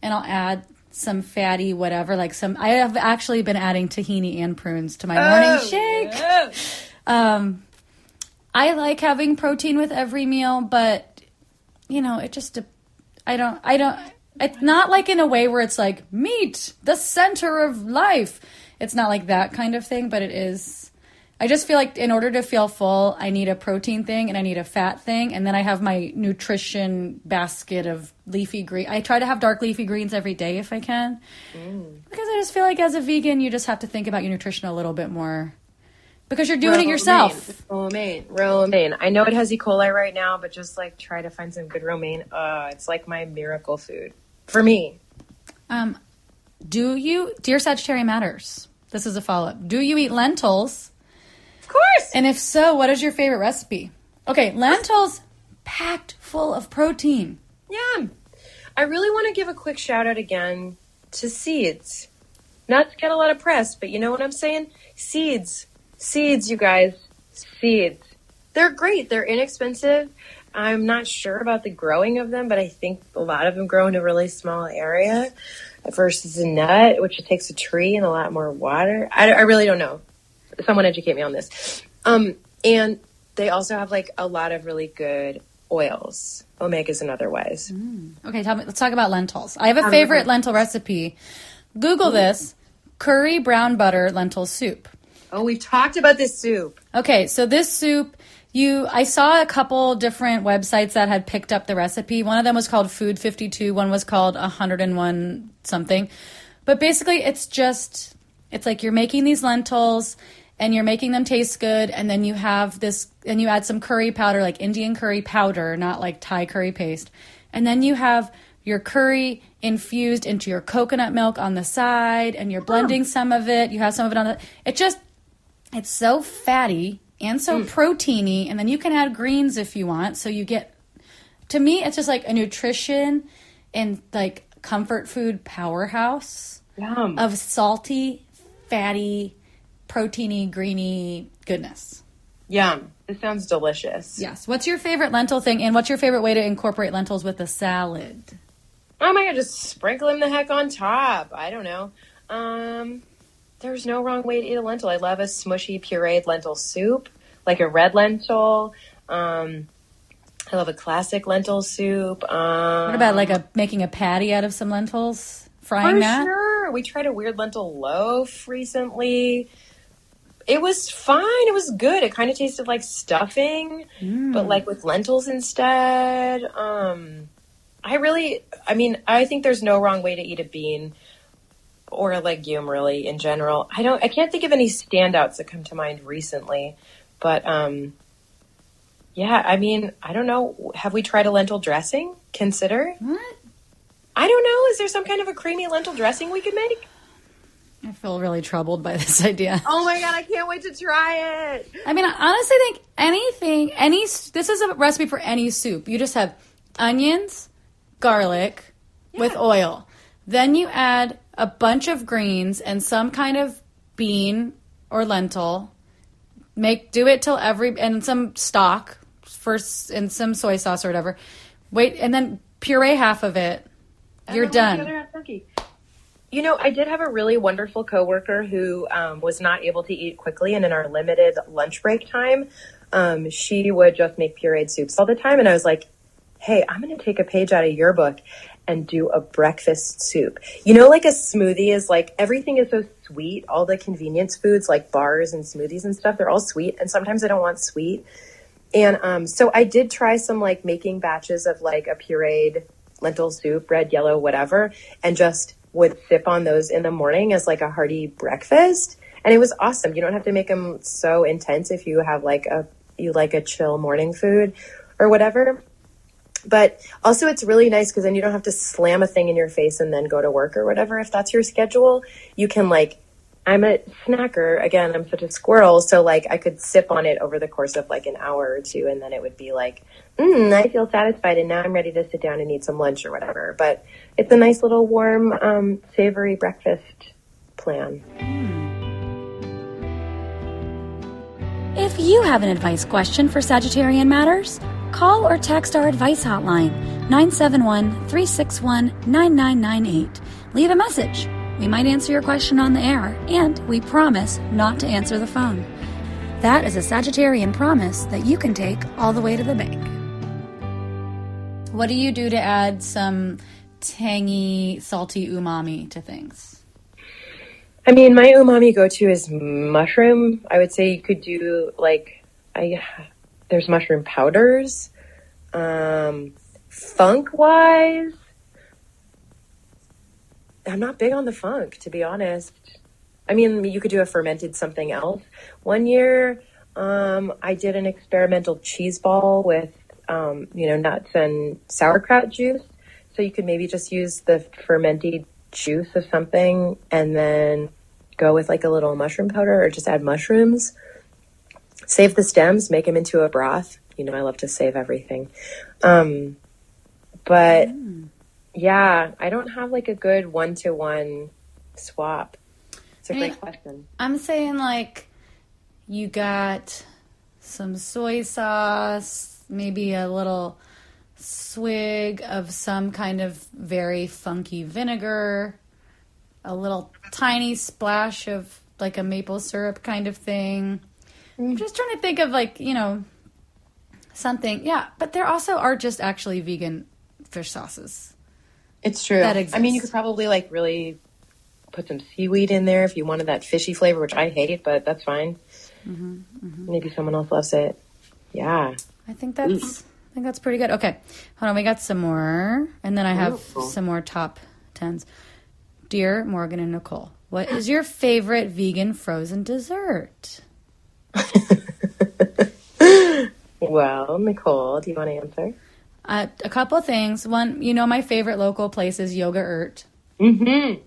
and I'll add some fatty whatever, like some. I have actually been adding tahini and prunes to my morning Oh, shake. Um, I like having protein with every meal, but you know, it just. I don't. I don't. It's not like in a way where it's like meat, the center of life. It's not like that kind of thing, but it is. I just feel like in order to feel full, I need a protein thing and I need a fat thing, and then I have my nutrition basket of leafy green. I try to have dark leafy greens every day if I can, because I just feel like as a vegan, you just have to think about your nutrition a little bit more, because you're doing it yourself. Romaine, romaine. I know it has E. coli right now, but just like try to find some good romaine. Uh, it's like my miracle food for me. Um, do you, dear Sagittarian Matters? This is a follow up. Do you eat lentils? Of course. And if so, what is your favorite recipe? Okay, lentils packed full of protein. Yum. I really want to give a quick shout out again to seeds. Not to get a lot of press, but you know what I'm saying? Seeds. Seeds, you guys. Seeds. They're great. They're inexpensive. I'm not sure about the growing of them, but I think a lot of them grow in a really small area versus a nut, which it takes a tree and a lot more water. I, I really don't know. Someone educate me on this. Um, and they also have like a lot of really good oils, omegas and otherwise. Okay, tell me, let's talk about lentils. I have a favorite lentil recipe. Google this curry brown butter lentil soup. Oh, we've talked about this soup. Okay, so this soup, you I saw a couple different websites that had picked up the recipe. One of them was called Food 52, one was called 101 something. But basically it's just it's like you're making these lentils and you're making them taste good and then you have this and you add some curry powder like Indian curry powder, not like Thai curry paste. And then you have your curry infused into your coconut milk on the side and you're blending some of it. You have some of it on the it just it's so fatty and so mm. proteiny, and then you can add greens if you want. So you get, to me, it's just like a nutrition and like comfort food powerhouse Yum. of salty, fatty, proteiny, greeny goodness. Yum. This sounds delicious. Yes. What's your favorite lentil thing, and what's your favorite way to incorporate lentils with a salad? Oh my god, just sprinkle them the heck on top. I don't know. Um, there's no wrong way to eat a lentil. I love a smushy pureed lentil soup, like a red lentil. Um, I love a classic lentil soup. Um, What about like a making a patty out of some lentils, frying For that? sure. We tried a weird lentil loaf recently. It was fine. It was good. It kind of tasted like stuffing, but like with lentils instead. Um, I really, I mean, I think there's no wrong way to eat a bean or a legume really in general. I don't, I can't think of any standouts that come to mind recently, but, um, yeah, I mean, I don't know. Have we tried a lentil dressing? Consider? What? I don't know. Is there some kind of a creamy lentil dressing we could make? I feel really troubled by this idea. Oh my god, I can't wait to try it. I mean, I honestly think anything, any, this is a recipe for any soup. You just have onions, garlic with oil. Then you add a bunch of greens and some kind of bean or lentil. Make, do it till every, and some stock first, and some soy sauce or whatever. Wait, and then puree half of it. You're done. You know, I did have a really wonderful coworker who um, was not able to eat quickly, and in our limited lunch break time, um, she would just make pureed soups all the time. And I was like, "Hey, I'm going to take a page out of your book and do a breakfast soup." You know, like a smoothie is like everything is so sweet. All the convenience foods, like bars and smoothies and stuff, they're all sweet, and sometimes I don't want sweet. And um, so I did try some like making batches of like a pureed lentil soup, red, yellow, whatever, and just would sip on those in the morning as like a hearty breakfast. And it was awesome. You don't have to make them so intense if you have like a you like a chill morning food or whatever. But also it's really nice because then you don't have to slam a thing in your face and then go to work or whatever. If that's your schedule, you can like I'm a snacker. Again, I'm such a squirrel. So like I could sip on it over the course of like an hour or two and then it would be like, mm, I feel satisfied and now I'm ready to sit down and eat some lunch or whatever. But it's a nice little warm, um, savory breakfast plan. If you have an advice question for Sagittarian Matters, call or text our advice hotline 971 361 9998. Leave a message. We might answer your question on the air, and we promise not to answer the phone. That is a Sagittarian promise that you can take all the way to the bank. What do you do to add some tangy, salty umami to things? I mean, my umami go to is mushroom. I would say you could do like I there's mushroom powders. Um, funk wise, I'm not big on the funk to be honest. I mean, you could do a fermented something else. One year, um, I did an experimental cheese ball with um, you know nuts and sauerkraut juice. So you could maybe just use the fermented juice of something and then go with like a little mushroom powder or just add mushrooms. Save the stems, make them into a broth. You know, I love to save everything. Um, but yeah, I don't have like a good one to one swap. It's a I great mean, question. I'm saying like you got some soy sauce, maybe a little swig of some kind of very funky vinegar, a little tiny splash of like a maple syrup kind of thing. I'm mm. just trying to think of like, you know, something. Yeah, but there also are just actually vegan fish sauces. It's true. That I mean, you could probably like really put some seaweed in there if you wanted that fishy flavor, which I hate, but that's fine. Mm-hmm, mm-hmm. Maybe someone else loves it. Yeah. I think that's mm. I think that's pretty good. Okay. Hold on, we got some more. And then I have Ooh. some more top tens. Dear Morgan and Nicole, what is your favorite vegan frozen dessert? Well, Nicole, do you want to answer? Uh, a couple of things. One, you know, my favorite local place is Yoga-urt. Mm-hmm.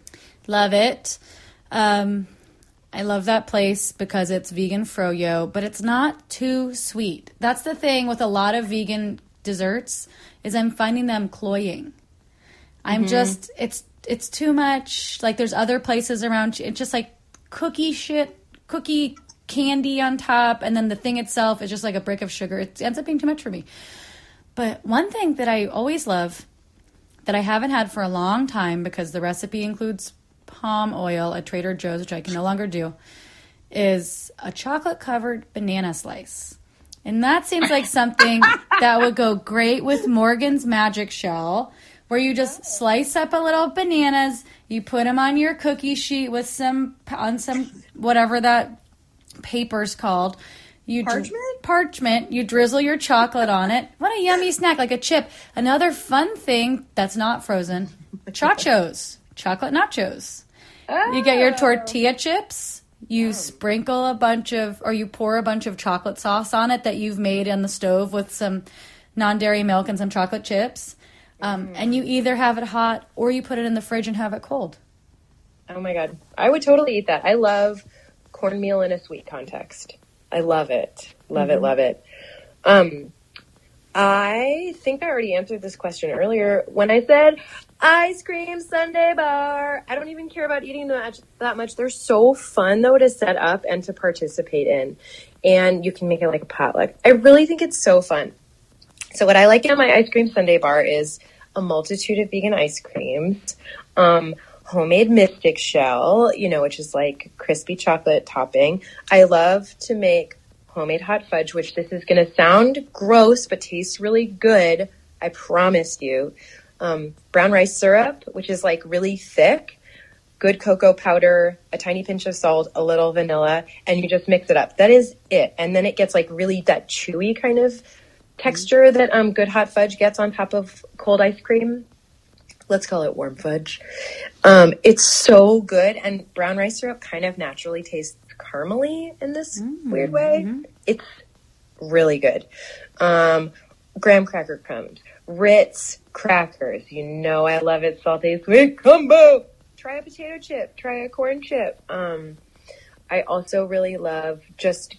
Love it. Um, I love that place because it's vegan froyo, but it's not too sweet. That's the thing with a lot of vegan desserts is I'm finding them cloying. I'm mm-hmm. just it's it's too much. Like there's other places around. It's just like cookie shit, cookie candy on top, and then the thing itself is just like a brick of sugar. It ends up being too much for me. But one thing that I always love that I haven't had for a long time because the recipe includes palm oil at Trader Joe's, which I can no longer do, is a chocolate covered banana slice. And that seems like something that would go great with Morgan's Magic Shell, where you just oh. slice up a little bananas, you put them on your cookie sheet with some on some whatever that paper's called. You Parchment? parchment. You drizzle your chocolate on it. What a yummy snack, like a chip. Another fun thing that's not frozen: chachos, chocolate nachos. You get your tortilla chips. You sprinkle a bunch of, or you pour a bunch of chocolate sauce on it that you've made on the stove with some non-dairy milk and some chocolate chips. Um, and you either have it hot or you put it in the fridge and have it cold. Oh my god, I would totally eat that. I love cornmeal in a sweet context. I love it, love it, love it. Um, I think I already answered this question earlier when I said ice cream sundae bar. I don't even care about eating that that much. They're so fun though to set up and to participate in, and you can make it like a potluck. I really think it's so fun. So what I like in my ice cream sundae bar is a multitude of vegan ice creams, um, homemade mystic shell, you know, which is like crispy chocolate topping. I love to make homemade hot fudge, which this is going to sound gross but tastes really good. I promise you. Um, brown rice syrup, which is like really thick, good cocoa powder, a tiny pinch of salt, a little vanilla, and you just mix it up. That is it. And then it gets like really that chewy kind of texture that um, good hot fudge gets on top of cold ice cream. Let's call it warm fudge. Um, it's so good, and brown rice syrup kind of naturally tastes caramely in this weird way. It's really good. Um, graham cracker crumbs, Ritz crackers. You know I love it. Salty sweet combo. Try a potato chip. Try a corn chip. Um, I also really love just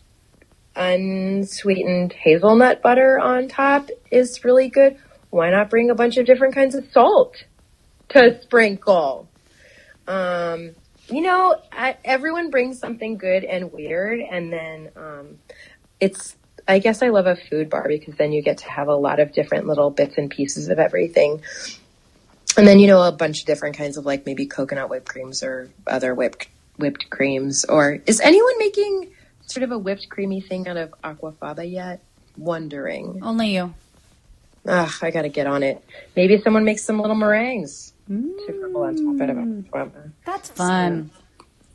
unsweetened hazelnut butter on top is really good. Why not bring a bunch of different kinds of salt to sprinkle? Um, you know, everyone brings something good and weird, and then um, it's I guess I love a food bar because then you get to have a lot of different little bits and pieces of everything. And then you know a bunch of different kinds of like maybe coconut whipped creams or other whipped whipped creams or is anyone making sort of a whipped creamy thing out of aquafaba yet? Wondering. Only you. Ugh, I gotta get on it. Maybe someone makes some little meringues to sprinkle on top of it. That's fun.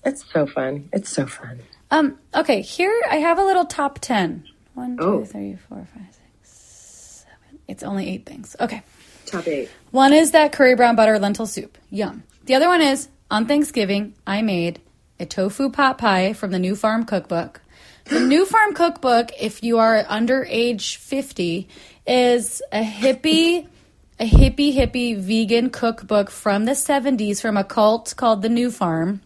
It's so fun. It's so fun. Um, okay, here I have a little top 10. One, oh. two, Oh. three, four, five, six, seven. It's only eight things. Okay. Top eight. One is that curry brown butter lentil soup. Yum. The other one is on Thanksgiving, I made a tofu pot pie from the New Farm Cookbook. The New Farm Cookbook, if you are under age 50, is a hippie, a hippie, hippie vegan cookbook from the 70s from a cult called the New Farm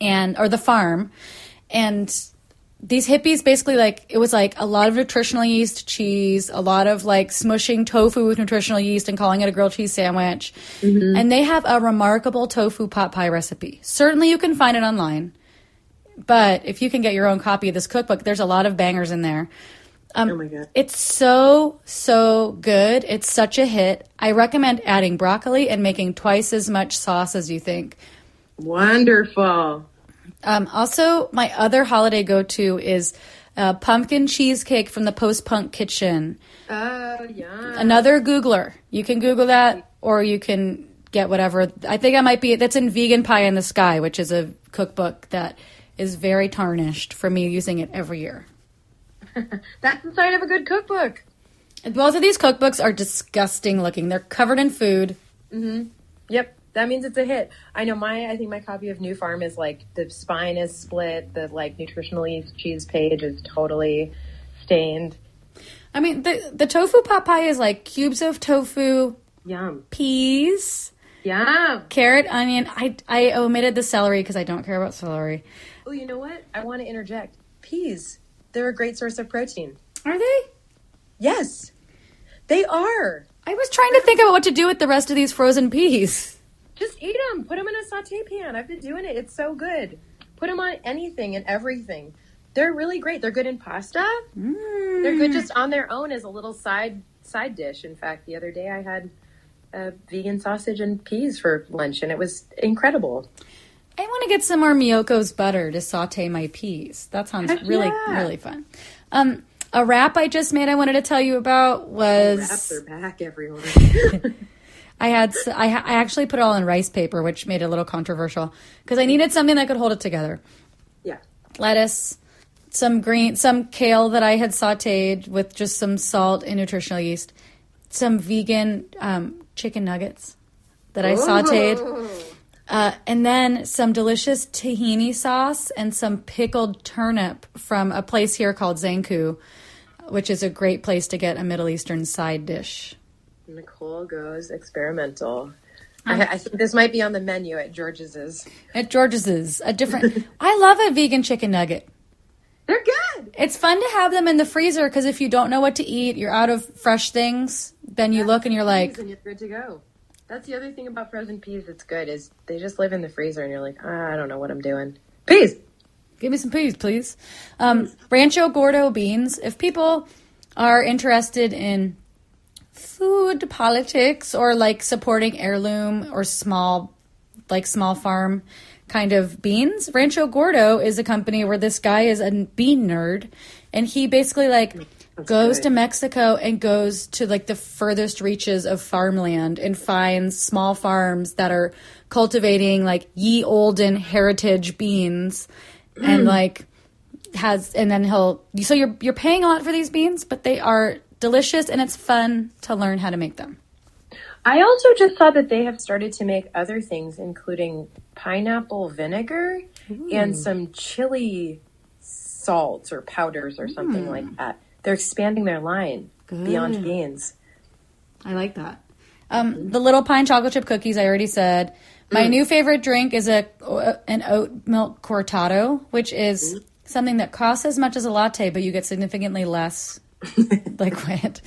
and or the farm and these hippies basically like it was like a lot of nutritional yeast cheese a lot of like smushing tofu with nutritional yeast and calling it a grilled cheese sandwich. And they have a remarkable tofu pot pie recipe. Certainly you can find it online but if you can get your own copy of this cookbook there's a lot of bangers in there. Um, Oh my God. it's so so good. It's such a hit. I recommend adding broccoli and making twice as much sauce as you think. Wonderful. Um, also, my other holiday go to is uh, pumpkin cheesecake from the Post Punk Kitchen. Oh, yeah. Another Googler. You can Google that, or you can get whatever. I think I might be. That's in Vegan Pie in the Sky, which is a cookbook that is very tarnished for me using it every year. That's the sign of a good cookbook. And Both of these cookbooks are disgusting looking. They're covered in food. Yep. That means it's a hit. I know my I think my copy of New Farm is like the spine is split, the like nutritional yeast cheese page is totally stained. I mean, the the tofu pot pie is like cubes of tofu, Yum. peas, Yum. carrot, onion. I I omitted the celery because I don't care about celery. Oh, you know what? I want to interject. Peas. They're a great source of protein. Are they? Yes. They are. I was trying to think about what to do with the rest of these frozen peas. Just eat them. Put them in a saute pan. I've been doing it. It's so good. Put them on anything and everything. They're really great. They're good in pasta. They're good just on their own as a little side side dish. In fact, the other day I had a vegan sausage and peas for lunch, and it was incredible. I want to get some more Miyoko's butter to saute my peas. That sounds really yeah. really fun. Um, a wrap I just made I wanted to tell you about was Wraps are back, everyone. I had I, ha- I actually put it all in rice paper, which made it a little controversial because I needed something that could hold it together. yeah. lettuce, some green, some kale that I had sauteed with just some salt and nutritional yeast, some vegan um, chicken nuggets that I sauteed, uh, and then some delicious tahini sauce and some pickled turnip from a place here called Zankou, which is a great place to get a Middle Eastern side dish. Nicole goes experimental. I, I think this might be on the menu at George's. At George's, a different. I love a vegan chicken nugget. They're good. It's fun to have them in the freezer because if you don't know what to eat, you're out of fresh things. Then you look and you're like, and you're good to go. That's the other thing about frozen peas that's good is they just live in the freezer, and you're like, ah, I don't know what I'm doing. Peas. "Give me some peas, please." Um, Rancho Gordo beans. If people are interested in food politics or like supporting heirloom or small, like small farm kind of beans, Rancho Gordo is a company where this guy is a bean nerd, and he basically like goes good. to Mexico and goes to like the furthest reaches of farmland and finds small farms that are cultivating like ye olden heritage beans and like has and then he'll so you're you're paying a lot for these beans but they are delicious and it's fun to learn how to make them I also just saw that they have started to make other things, including pineapple vinegar and some chili salts or powders or something mm. like that. They're expanding their line beyond beans. I like that. Um, the little pine chocolate chip cookies. I already said. My mm. new favorite drink is a an oat milk cortado, which is mm. something that costs as much as a latte, but you get significantly less liquid.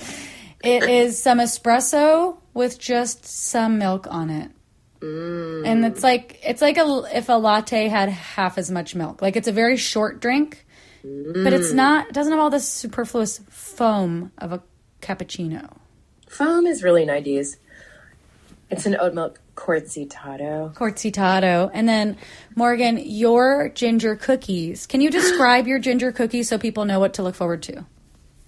It is some espresso with just some milk on it. Mm. And it's like it's like a if a latte had half as much milk. Like it's a very short drink. but it's mm. not. It doesn't have all this superfluous foam of a cappuccino. Foam is really 90s. It's an oat milk cortado. Cortitato. And then, Morgan, your ginger cookies. Can you describe your ginger cookies so people know what to look forward to?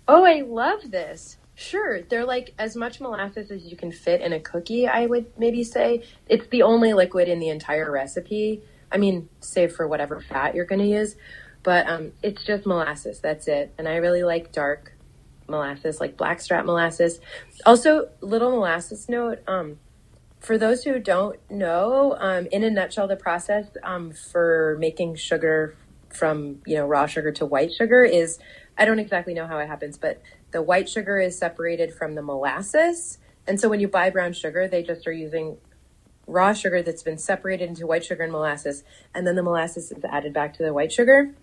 Oh, I love this. Sure, they're like as much molasses as you can fit in a cookie, I would maybe say. It's the only liquid in the entire recipe. I mean, save for whatever fat you're going to use, but um, it's just molasses. That's it. And I really like dark molasses, like blackstrap molasses. Also, little molasses note um, for those who don't know, um, in a nutshell, the process um, for making sugar from you know raw sugar to white sugar is I don't exactly know how it happens, but the white sugar is separated from the molasses. And so when you buy brown sugar, they just are using raw sugar that's been separated into white sugar and molasses. And then the molasses is added back to the white sugar,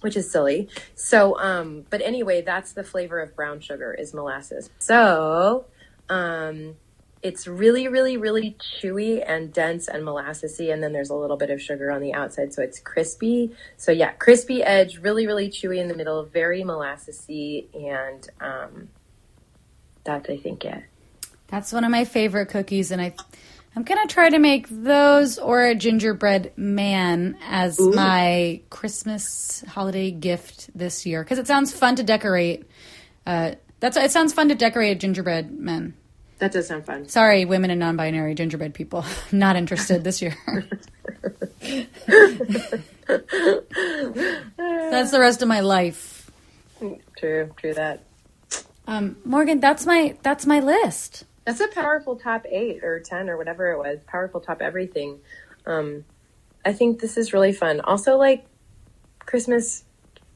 which is silly. So, um, but anyway, that's the flavor of brown sugar is molasses. So, um, it's really, really, really chewy and dense and molassesy, and then there's a little bit of sugar on the outside, so it's crispy. So yeah, crispy edge, really, really chewy in the middle, very molassesy, and um, that's I think it. That's one of my favorite cookies, and I, I'm gonna try to make those or a gingerbread man as my Christmas holiday gift this year because it sounds fun to decorate. Uh, that's it sounds fun to decorate a gingerbread man. That does sound fun. Sorry, women and non-binary gingerbread people, not interested this year. that's the rest of my life. True, true that. Um, Morgan, that's my that's my list. That's a powerful top eight or ten or whatever it was. Powerful top everything. Um, I think this is really fun. Also, like Christmas,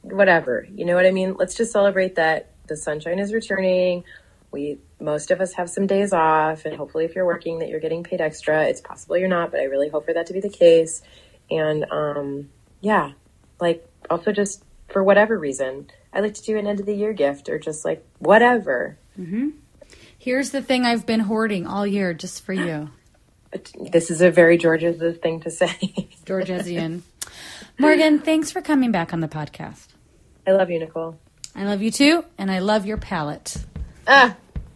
whatever. You know what I mean? Let's just celebrate that the sunshine is returning. We most of us have some days off, and hopefully, if you're working, that you're getting paid extra. It's possible you're not, but I really hope for that to be the case. And um, yeah, like also just for whatever reason, I like to do an end of the year gift or just like whatever. Here's the thing I've been hoarding all year just for you. This is a very George's thing to say. Georgesian. Morgan, thanks for coming back on the podcast. I love you, Nicole. I love you too, and I love your palette. Ah,